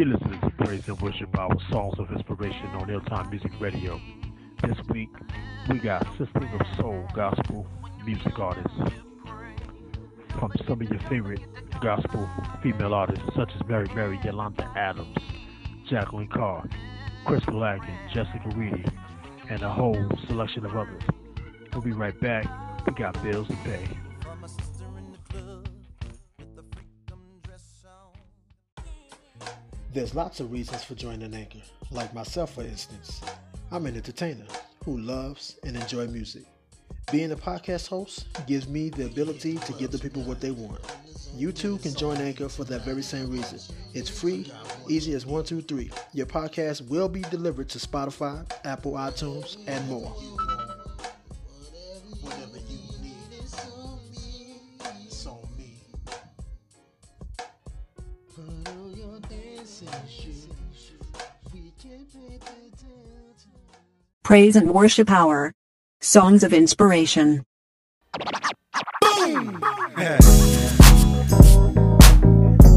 You're listening to Praise and Worship, our songs of inspiration on Airtime Music Radio. This week, we got Sisters of Soul gospel music artists from some of your favorite gospel female artists, such as Mary Mary, Yolanda Adams, Jekalyn Carr, Crystal Agnew, Jessica Reedy, and a whole selection of others. We'll be right back. We got bills to pay. There's lots of reasons for joining Anchor, like myself, for instance. I'm an entertainer who loves and enjoy music. Being a podcast host gives me the ability to give the people what they want. You too can join Anchor for that very same reason. It's free, easy as one, two, three. Your podcast will be delivered to Spotify, Apple iTunes, and more. praise and worship hour. Songs of inspiration. Boom! Yeah.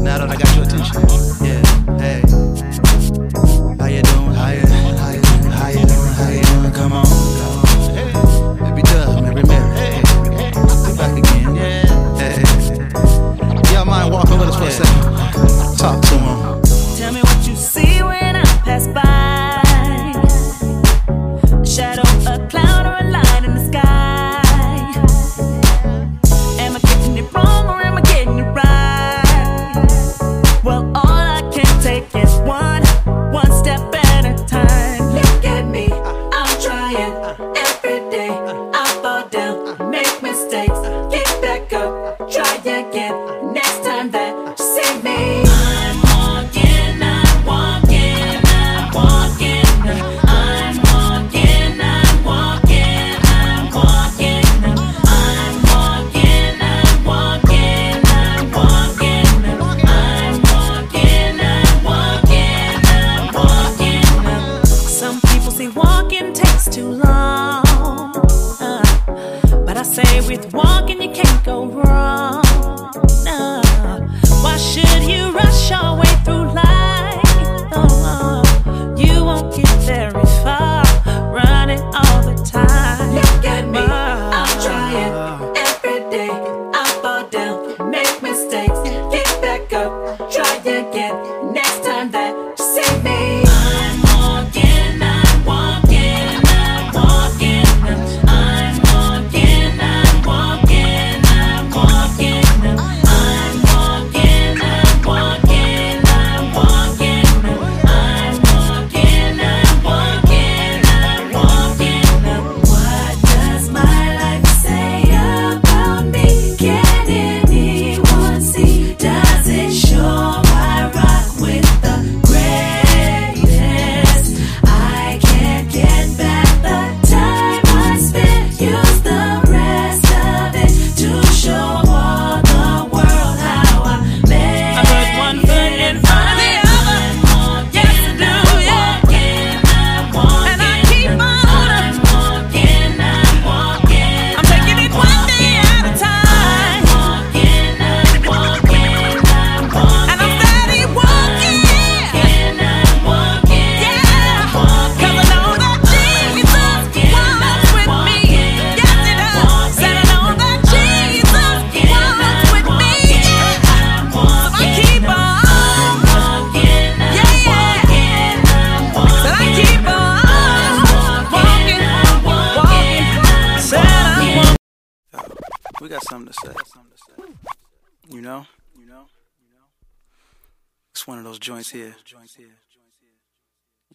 Now that I got your attention. Yeah. Hey.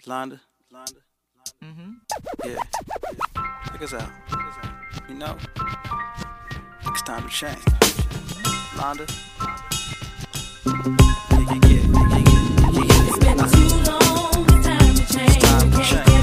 Londa. Londa. Mm-hmm. Yeah. yeah. Check us out. Check us out. You know, it's time to change. Londa. Yeah, yeah, yeah. It's been too long, time to change. It's time to change.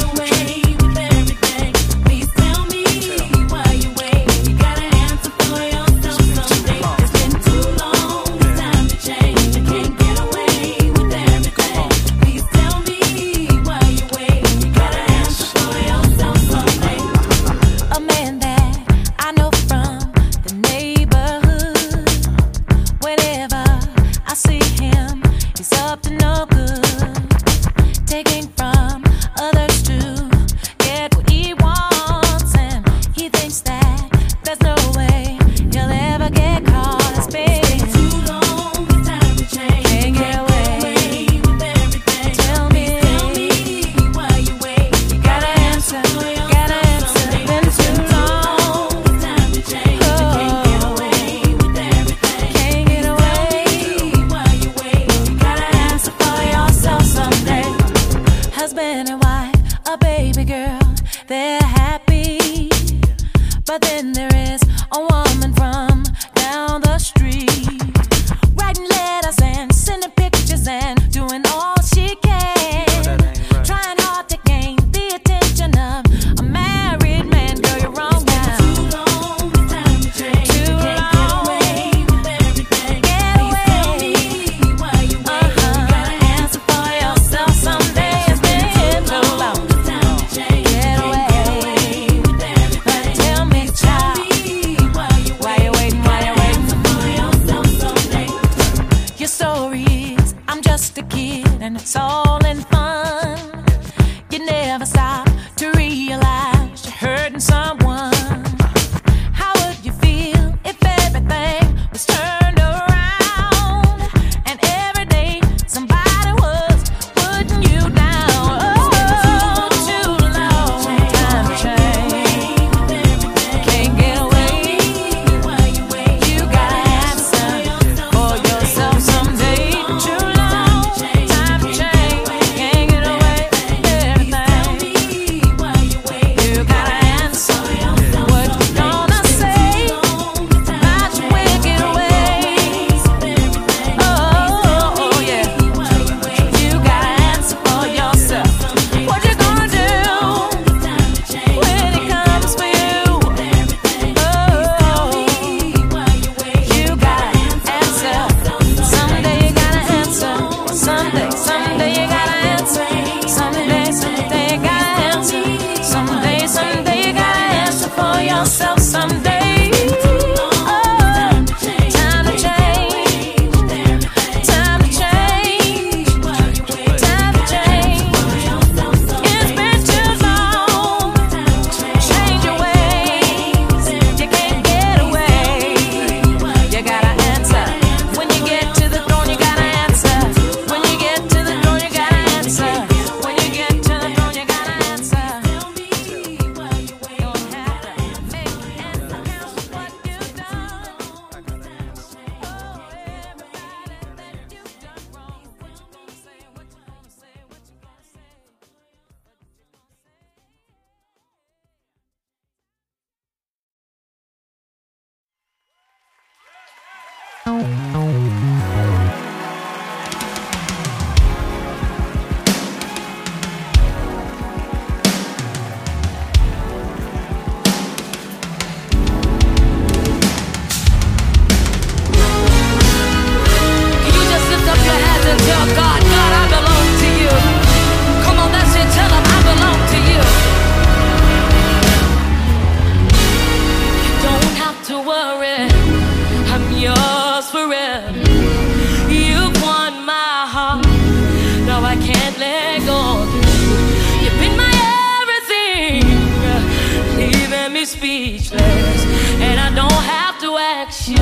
you,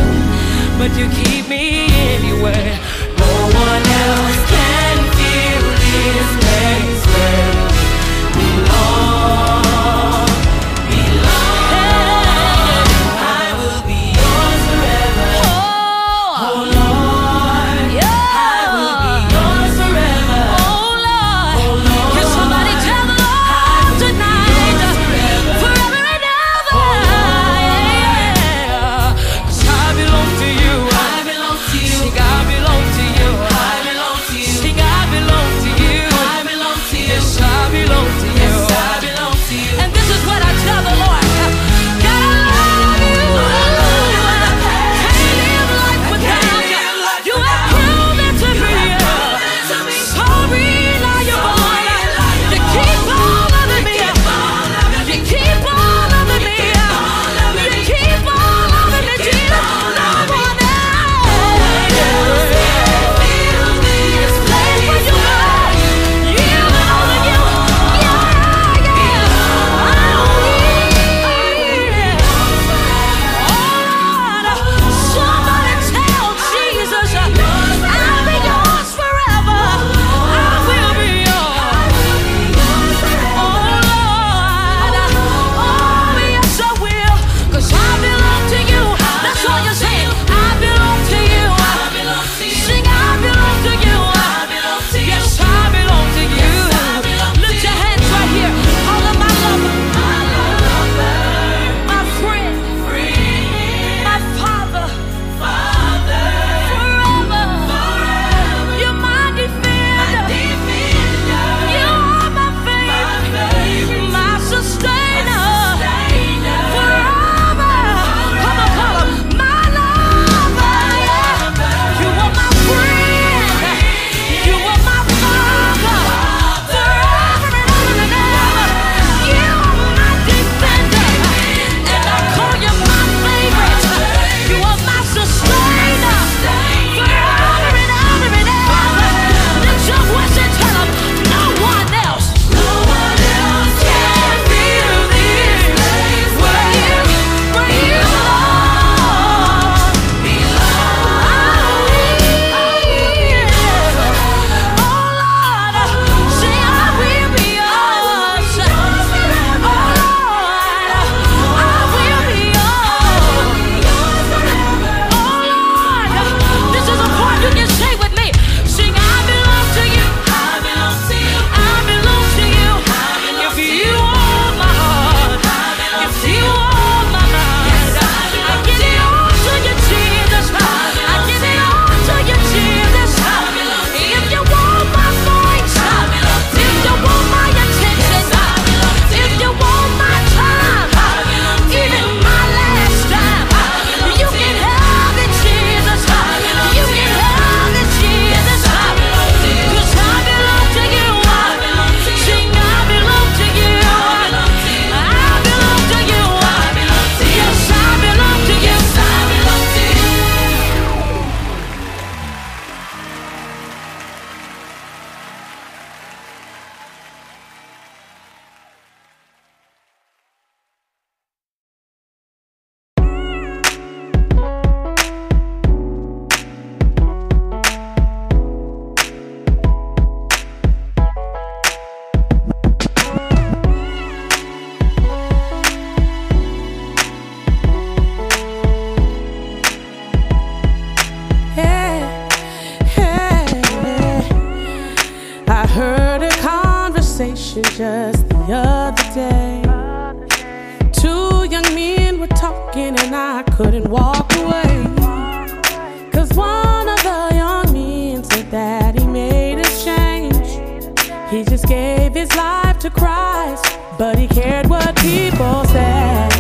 but you keep me anyway. No one else can feel this way. just the other day. Two young men were talking, and I couldn't walk away. Cause one of the young men said that he made a change. He just gave his life to Christ, but he cared what people said.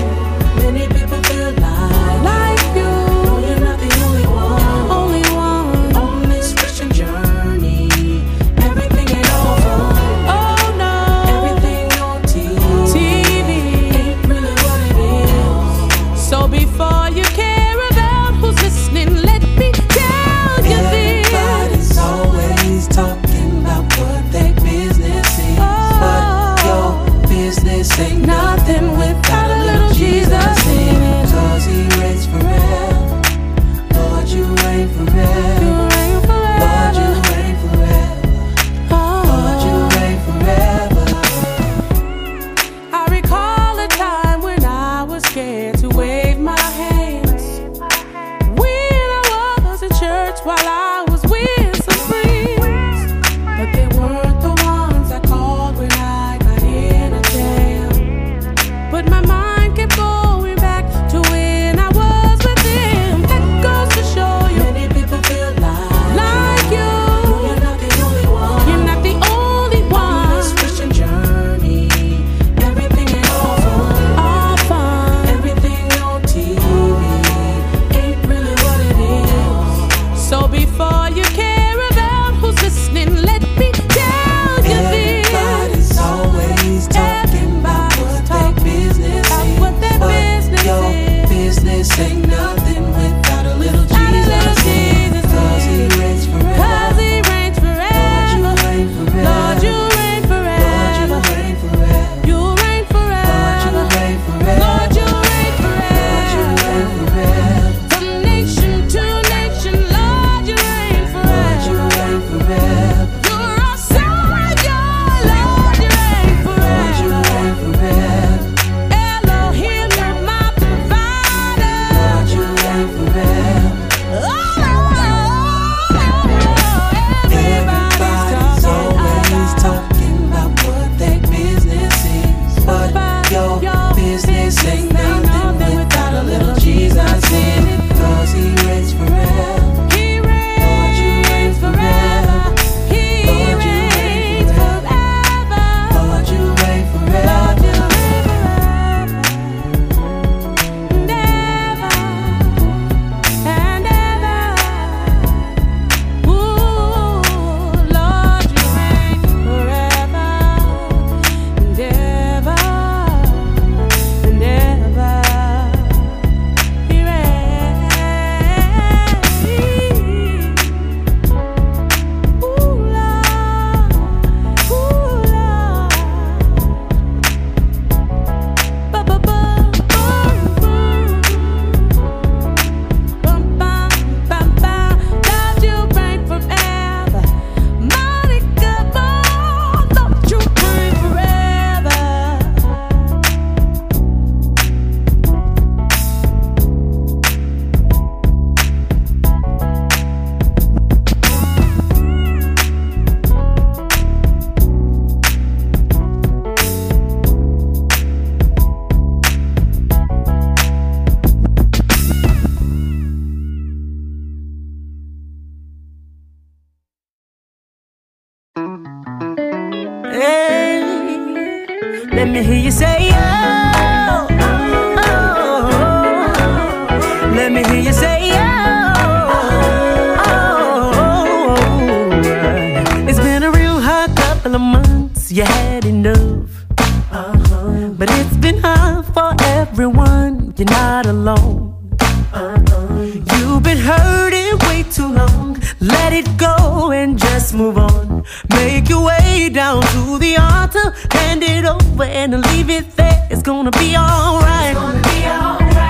Let it go and just move on. Make your way down to the altar, hand it over and leave it there. It's gonna be alright.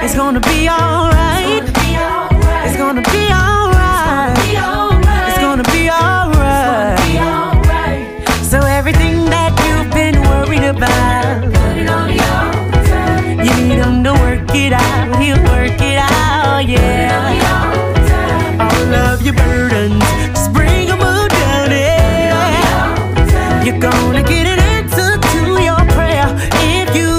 It's gonna be alright. It's gonna be alright. It's gonna be alright. So everything that you've been worried about, you need him to work it out. He'll work it out, yeah your burdens. Just bring a mood down, yeah. You're gonna get an answer to your prayer if you.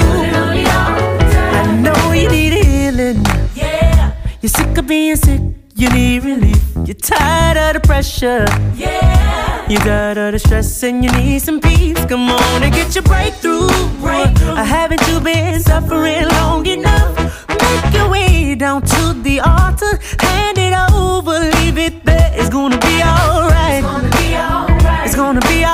I know you need healing. Yeah. You're sick of being sick. You need relief. You're tired of the pressure. Yeah. You got all the stress and you need some peace. Come on and get your breakthrough. breakthrough. Haven't you been suffering long enough? Make your way down to the altar. Hand it over believe it's gonna be alright. It's gonna be alright. It's gonna be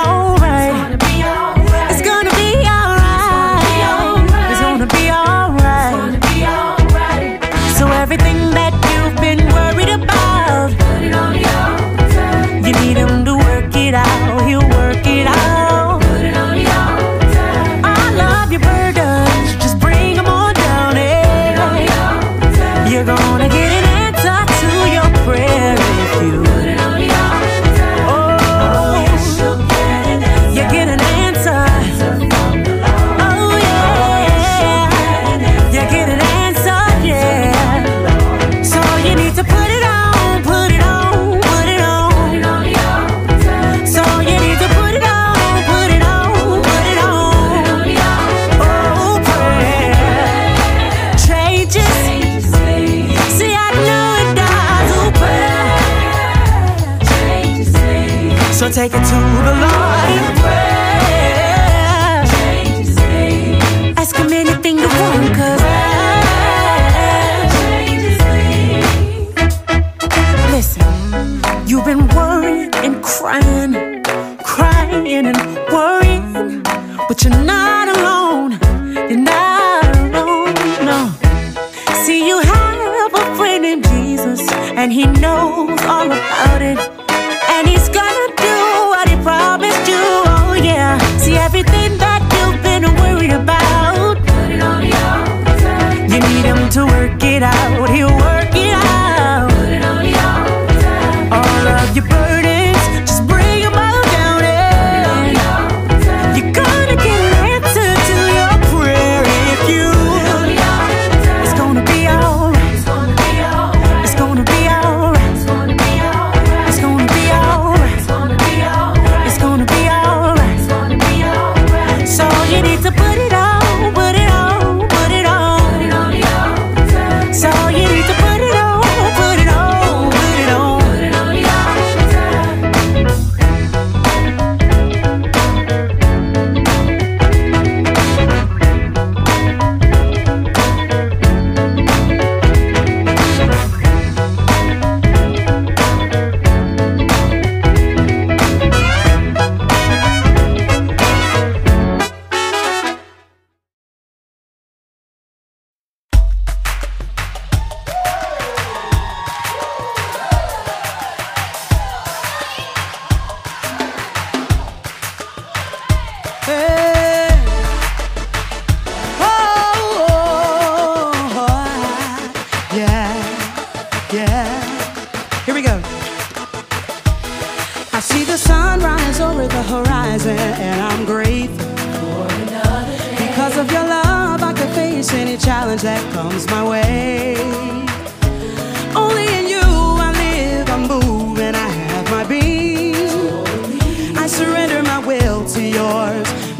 take it to the yours.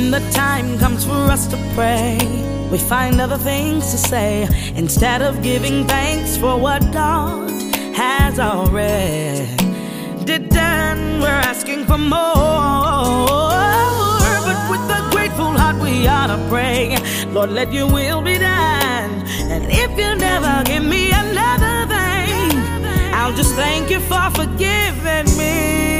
When the time comes for us to pray, we find other things to say instead of giving thanks for what God has already done. We're asking for more, but with a grateful heart, we ought to pray. Lord, let your will be done. And if you never give me another thing, I'll just thank you for forgiving me.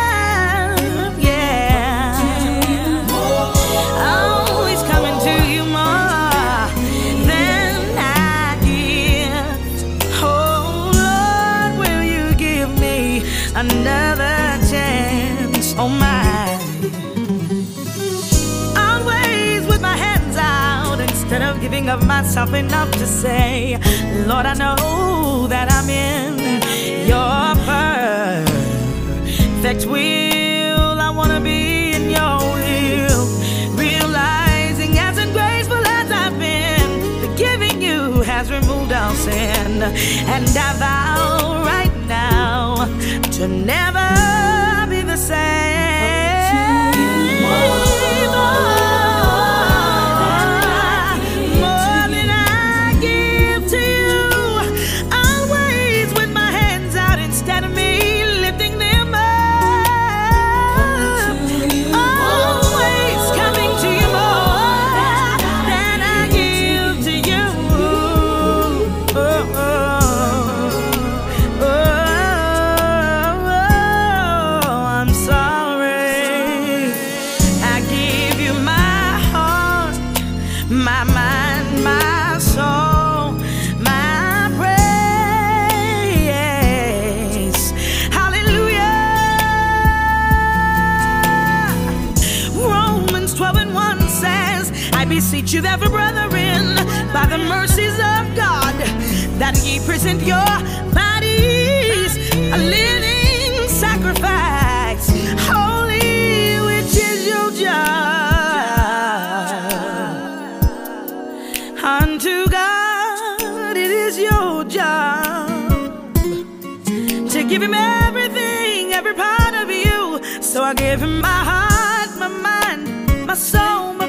giving of myself enough to say, Lord, I know that I'm in your perfect will. I want to be in your will. Realizing as ungraceful as I've been, the giving you has removed all sin. And I vow right now to never be the same. Beseech you, therefore, brethren, by the mercies of God, that ye present your bodies a living sacrifice, holy, which is your job. Unto God, it is your job to give him everything, every part of you. So I give him my heart, my mind, my soul,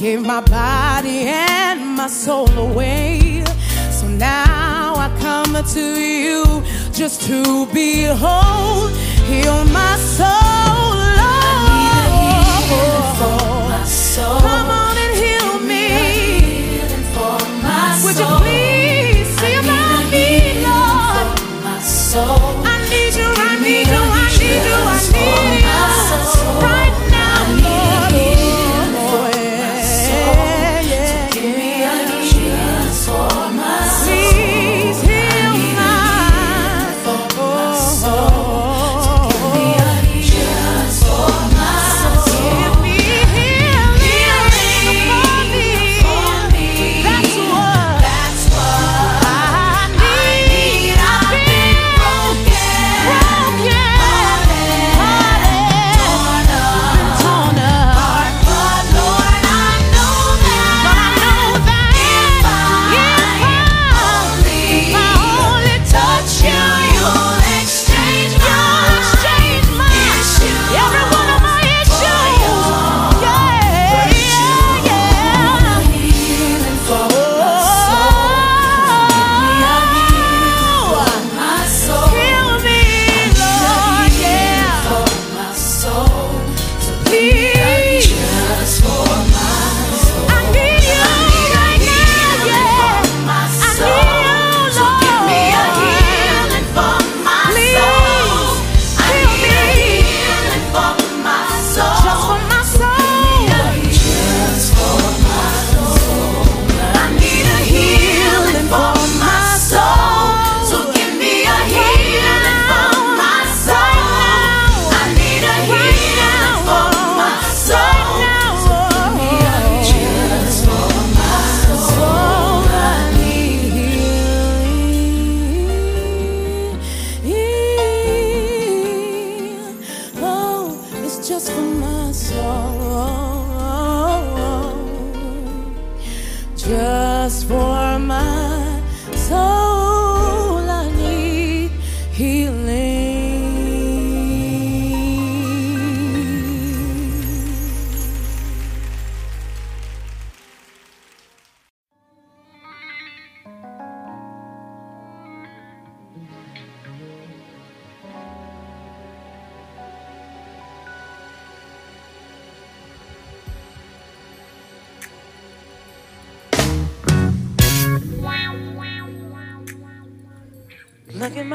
Gave my body and my soul away. So now I come to you just to behold, heal my soul, Lord. I need a healing for my soul. Come on and heal me. A for my soul. Would you please see about me, Lord? My soul. I need you, I need you, I need you, I need you. Right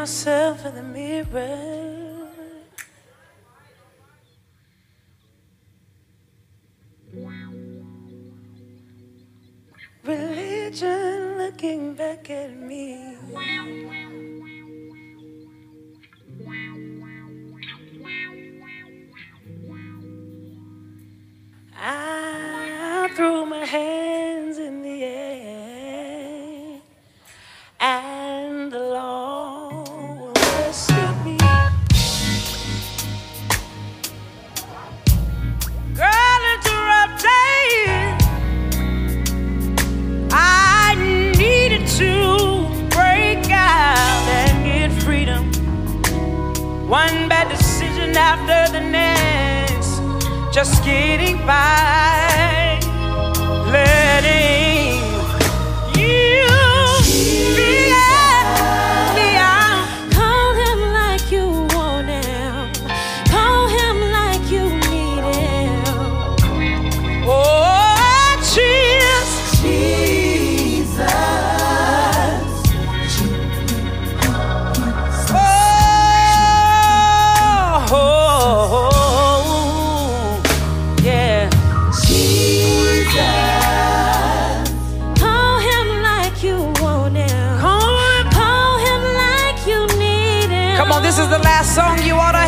myself in the mirror. this is the last song you ought to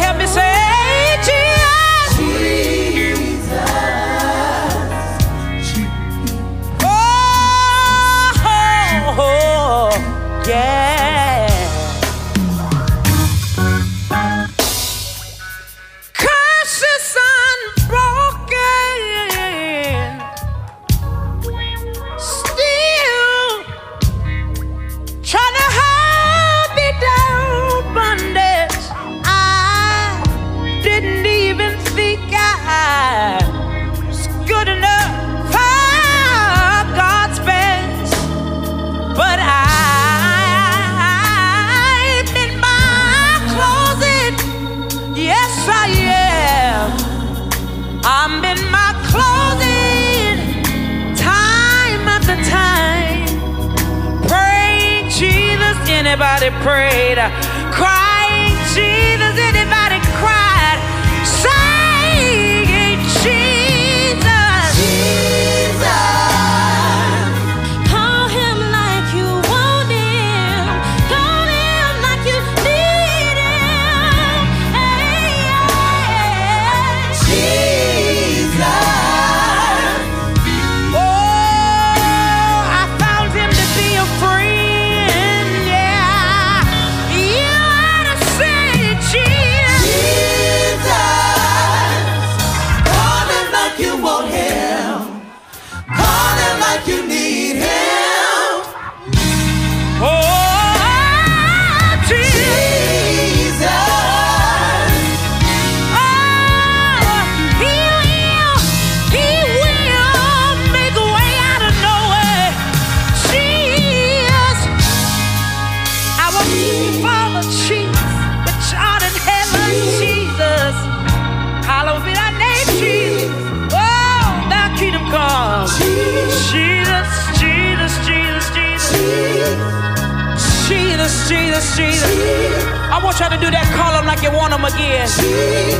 Jesus. Jesus. I want y'all to do that column like you want them again. Jesus.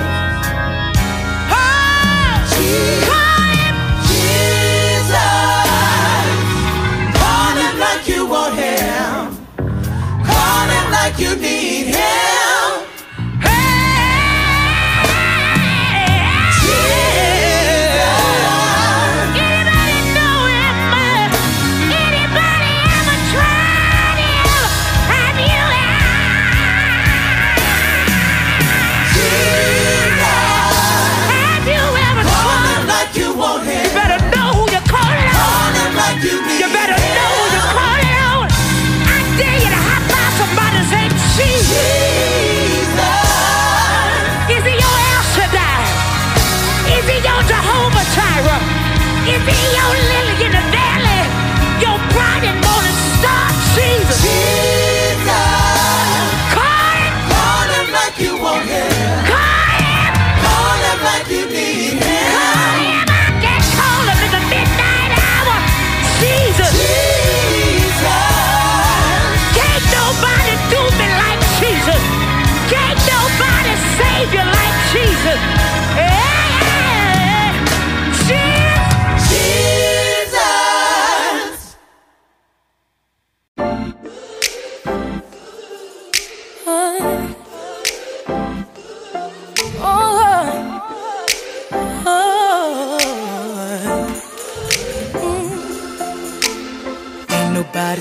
Hey! Jesus. Call him. Jesus. Call him like you want him. Call him like you need him.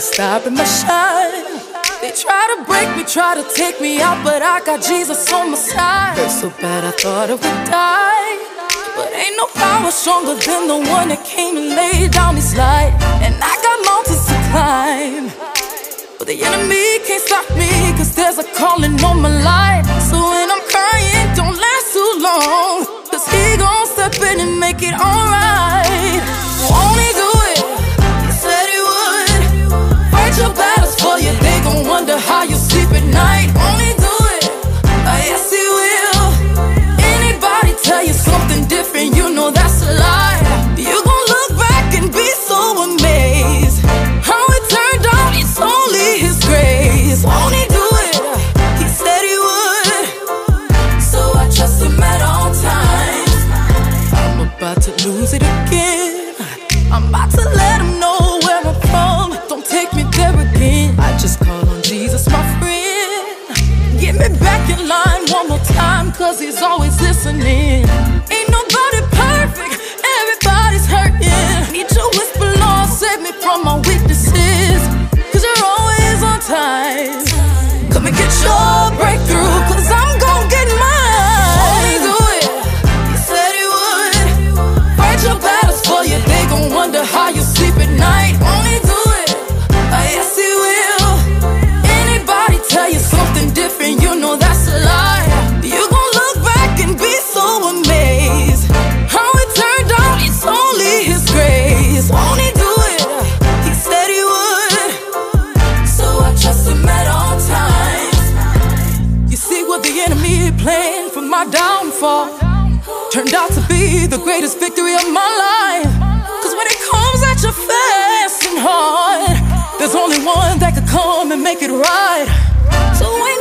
stop in my shine. They try to break me, try to take me out, but I got Jesus on my side. Felt so bad I thought I would die. But ain't no power stronger than the one that came and laid down his life. And I got mountains to climb. But the enemy can't stop me, cause there's a calling on my life. So when I'm crying, don't last too long. Cause he gon' step in and make it on. night, only do it. I yes, he will. Anybody tell you something different, you know Cause he's always listening. the greatest victory of my life. Cause when it comes at you fast and hard, there's only one that could come and make it right. So when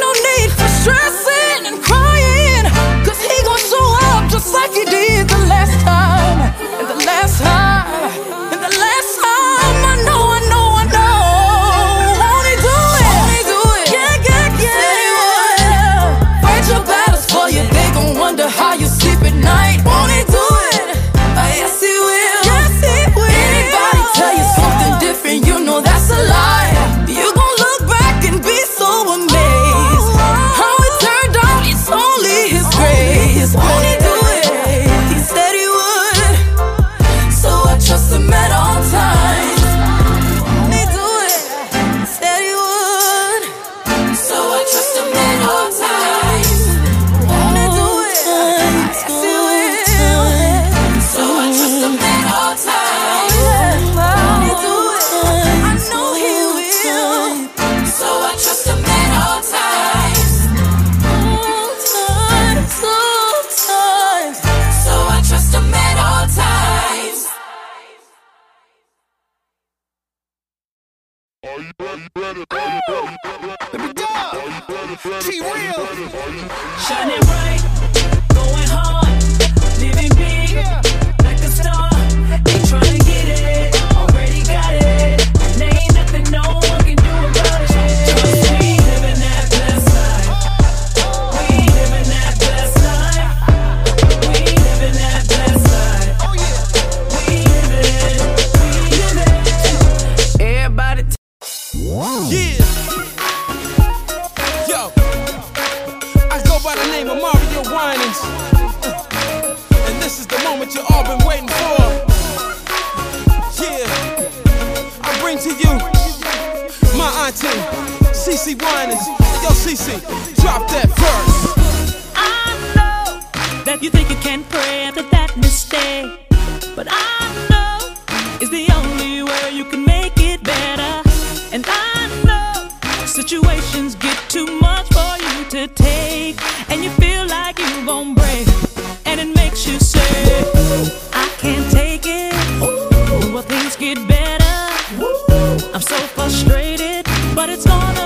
it's gonna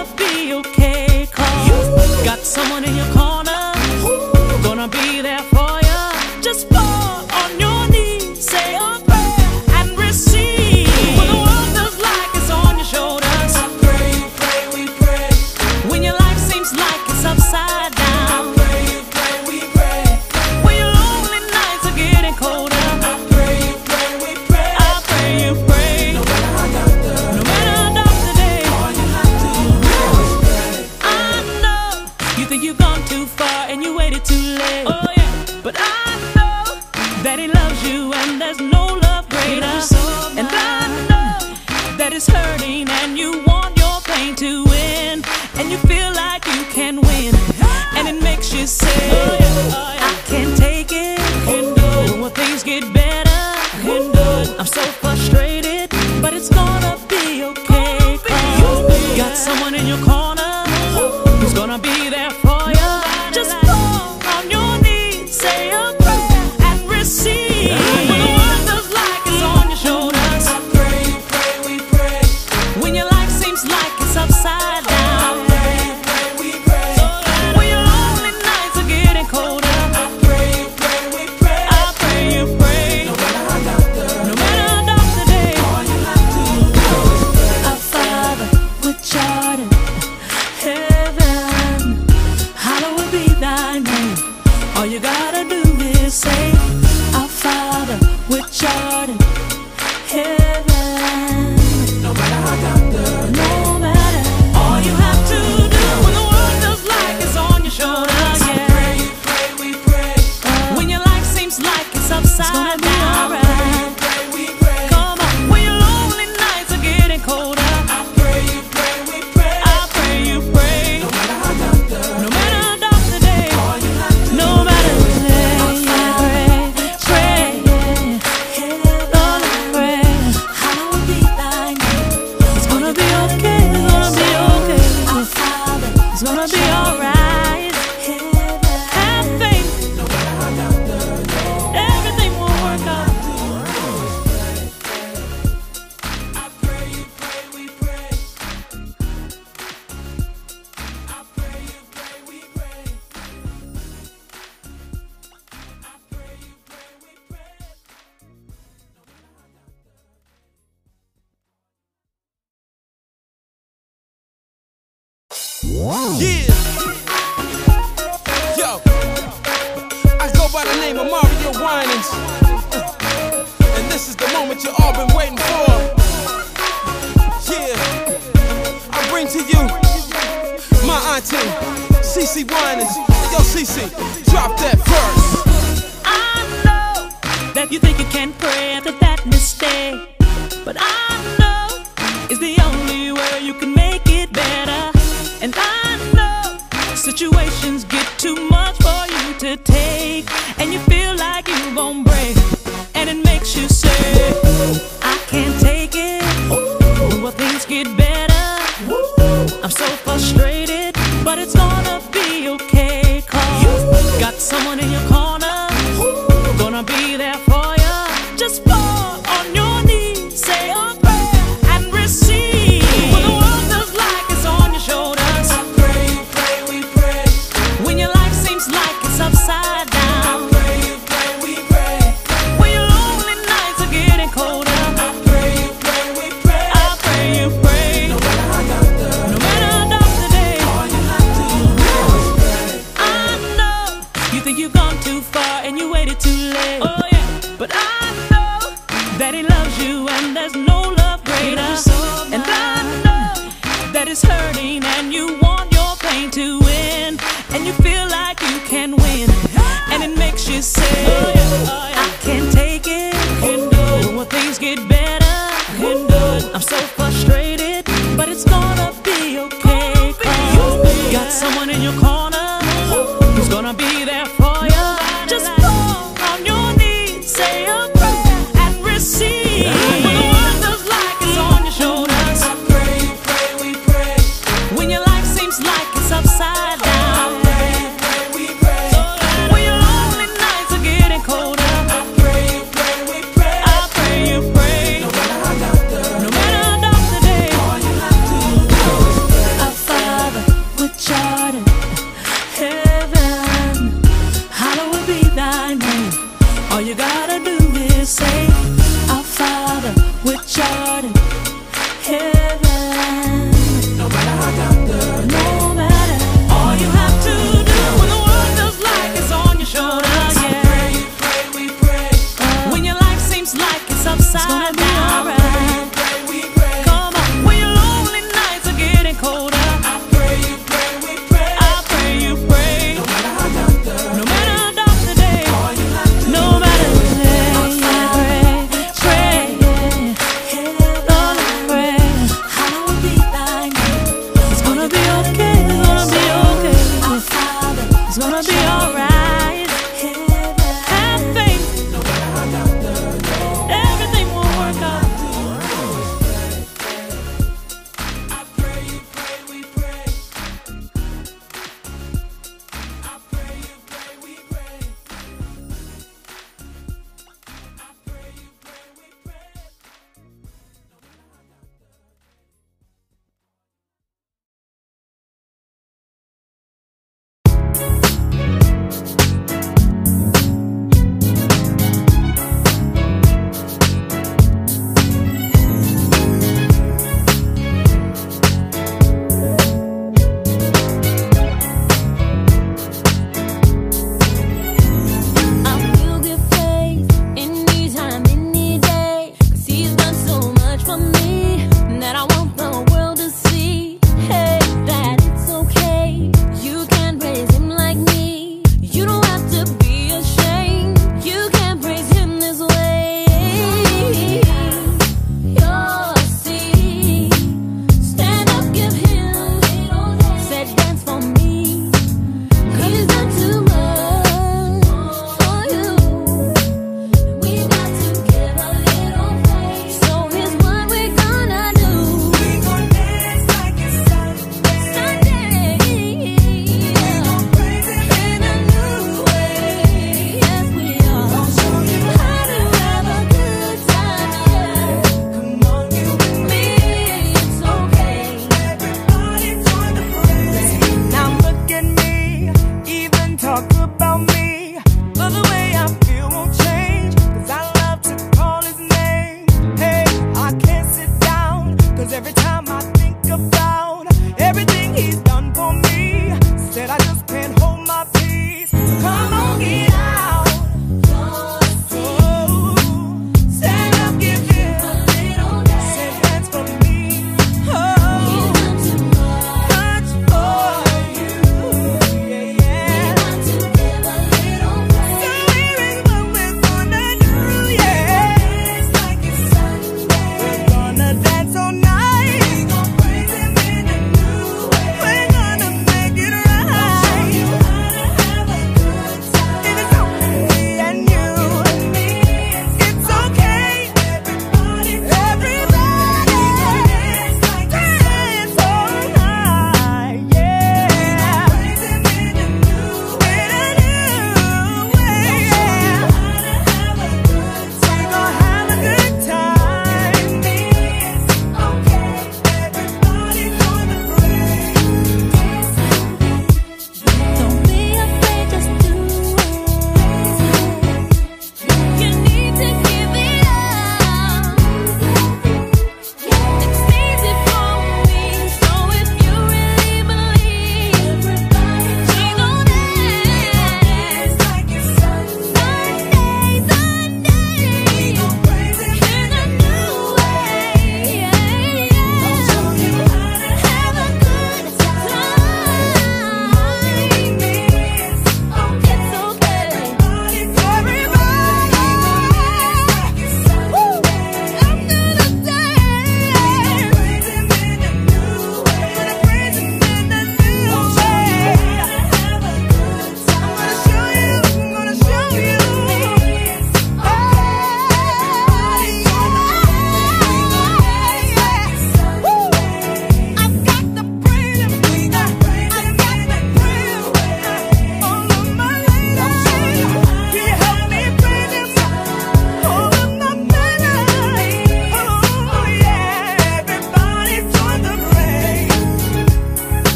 say,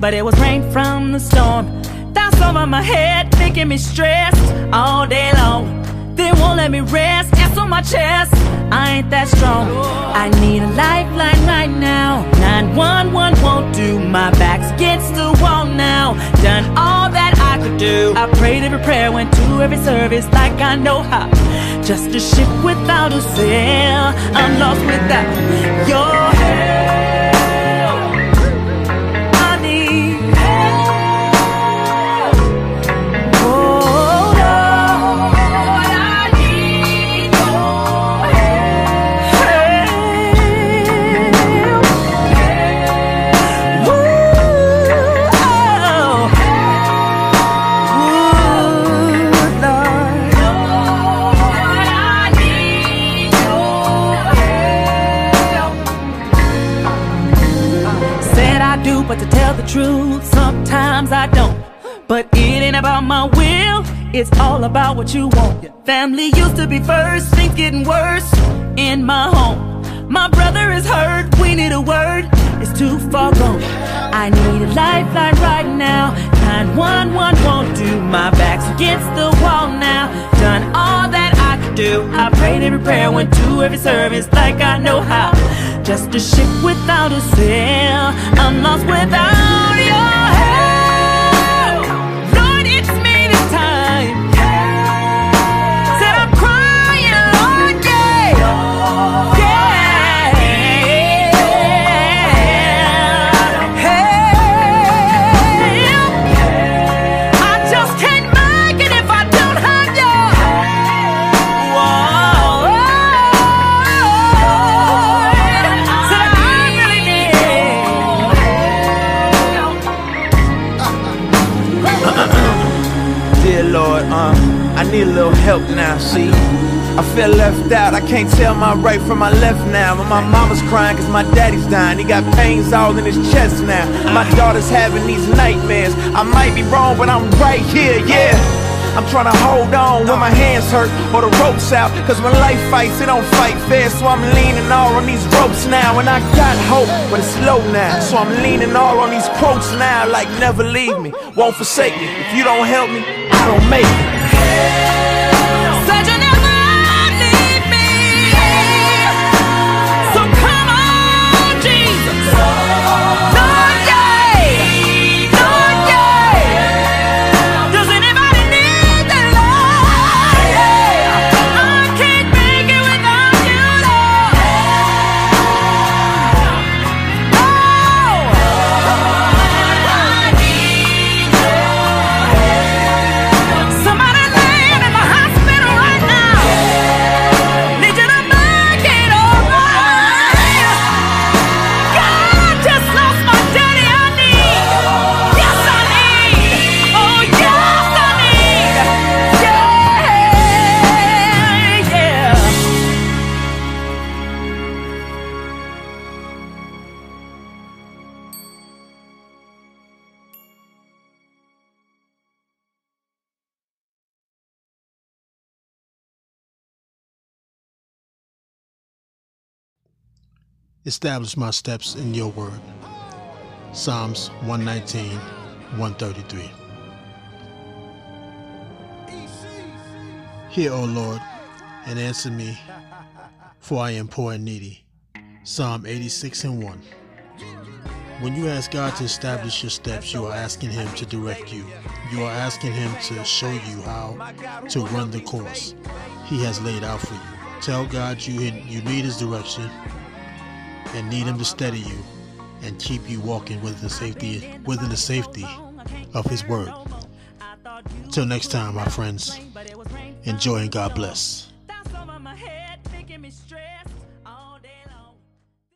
but it was rain from the storm. That's over my head, making me stressed all day long. They won't let me rest, it's on my chest. I ain't that strong. I need a lifeline right now. 911 won't do. My back's against the wall now. Done all that I could do. I prayed every prayer, went to every service like I know how. Just a ship without a sail. I'm lost without your help. Truth, sometimes I don't. But it ain't about my will, it's all about what you want. Your Family used to be first, things getting worse in my home. My brother is hurt, we need a word, it's too far gone. I need a lifeline right now. 911 won't do, my back's against the wall now. Done all that I could do. I prayed every prayer, went to every service like I know how. Just a ship without a sail, I'm lost without need a little help now, see? I feel left out, I can't tell my right from my left now. And my mama's crying cause my daddy's dying. He got pains all in his chest now. My daughter's having these nightmares. I might be wrong, but I'm right here, yeah. I'm trying to hold on when my hands hurt or the ropes out. Cause when life fights, it don't fight fair. So I'm leaning all on these ropes now. And I got hope, but it's low now. So I'm leaning all on these quotes now. Like never leave me, won't forsake me. If you don't help me, I don't make it. Said Establish my steps in your word. Psalms 119, 133. Hear, O Lord, and answer me, for I am poor and needy. Psalm 86 and 1. When you ask God to establish your steps, you are asking Him to direct you. You are asking Him to show you how to run the course He has laid out for you. Tell God you, you need His direction and need Him to steady you and keep you walking within the safety within the safety of His Word. Till next time, my friends. Enjoy and God bless.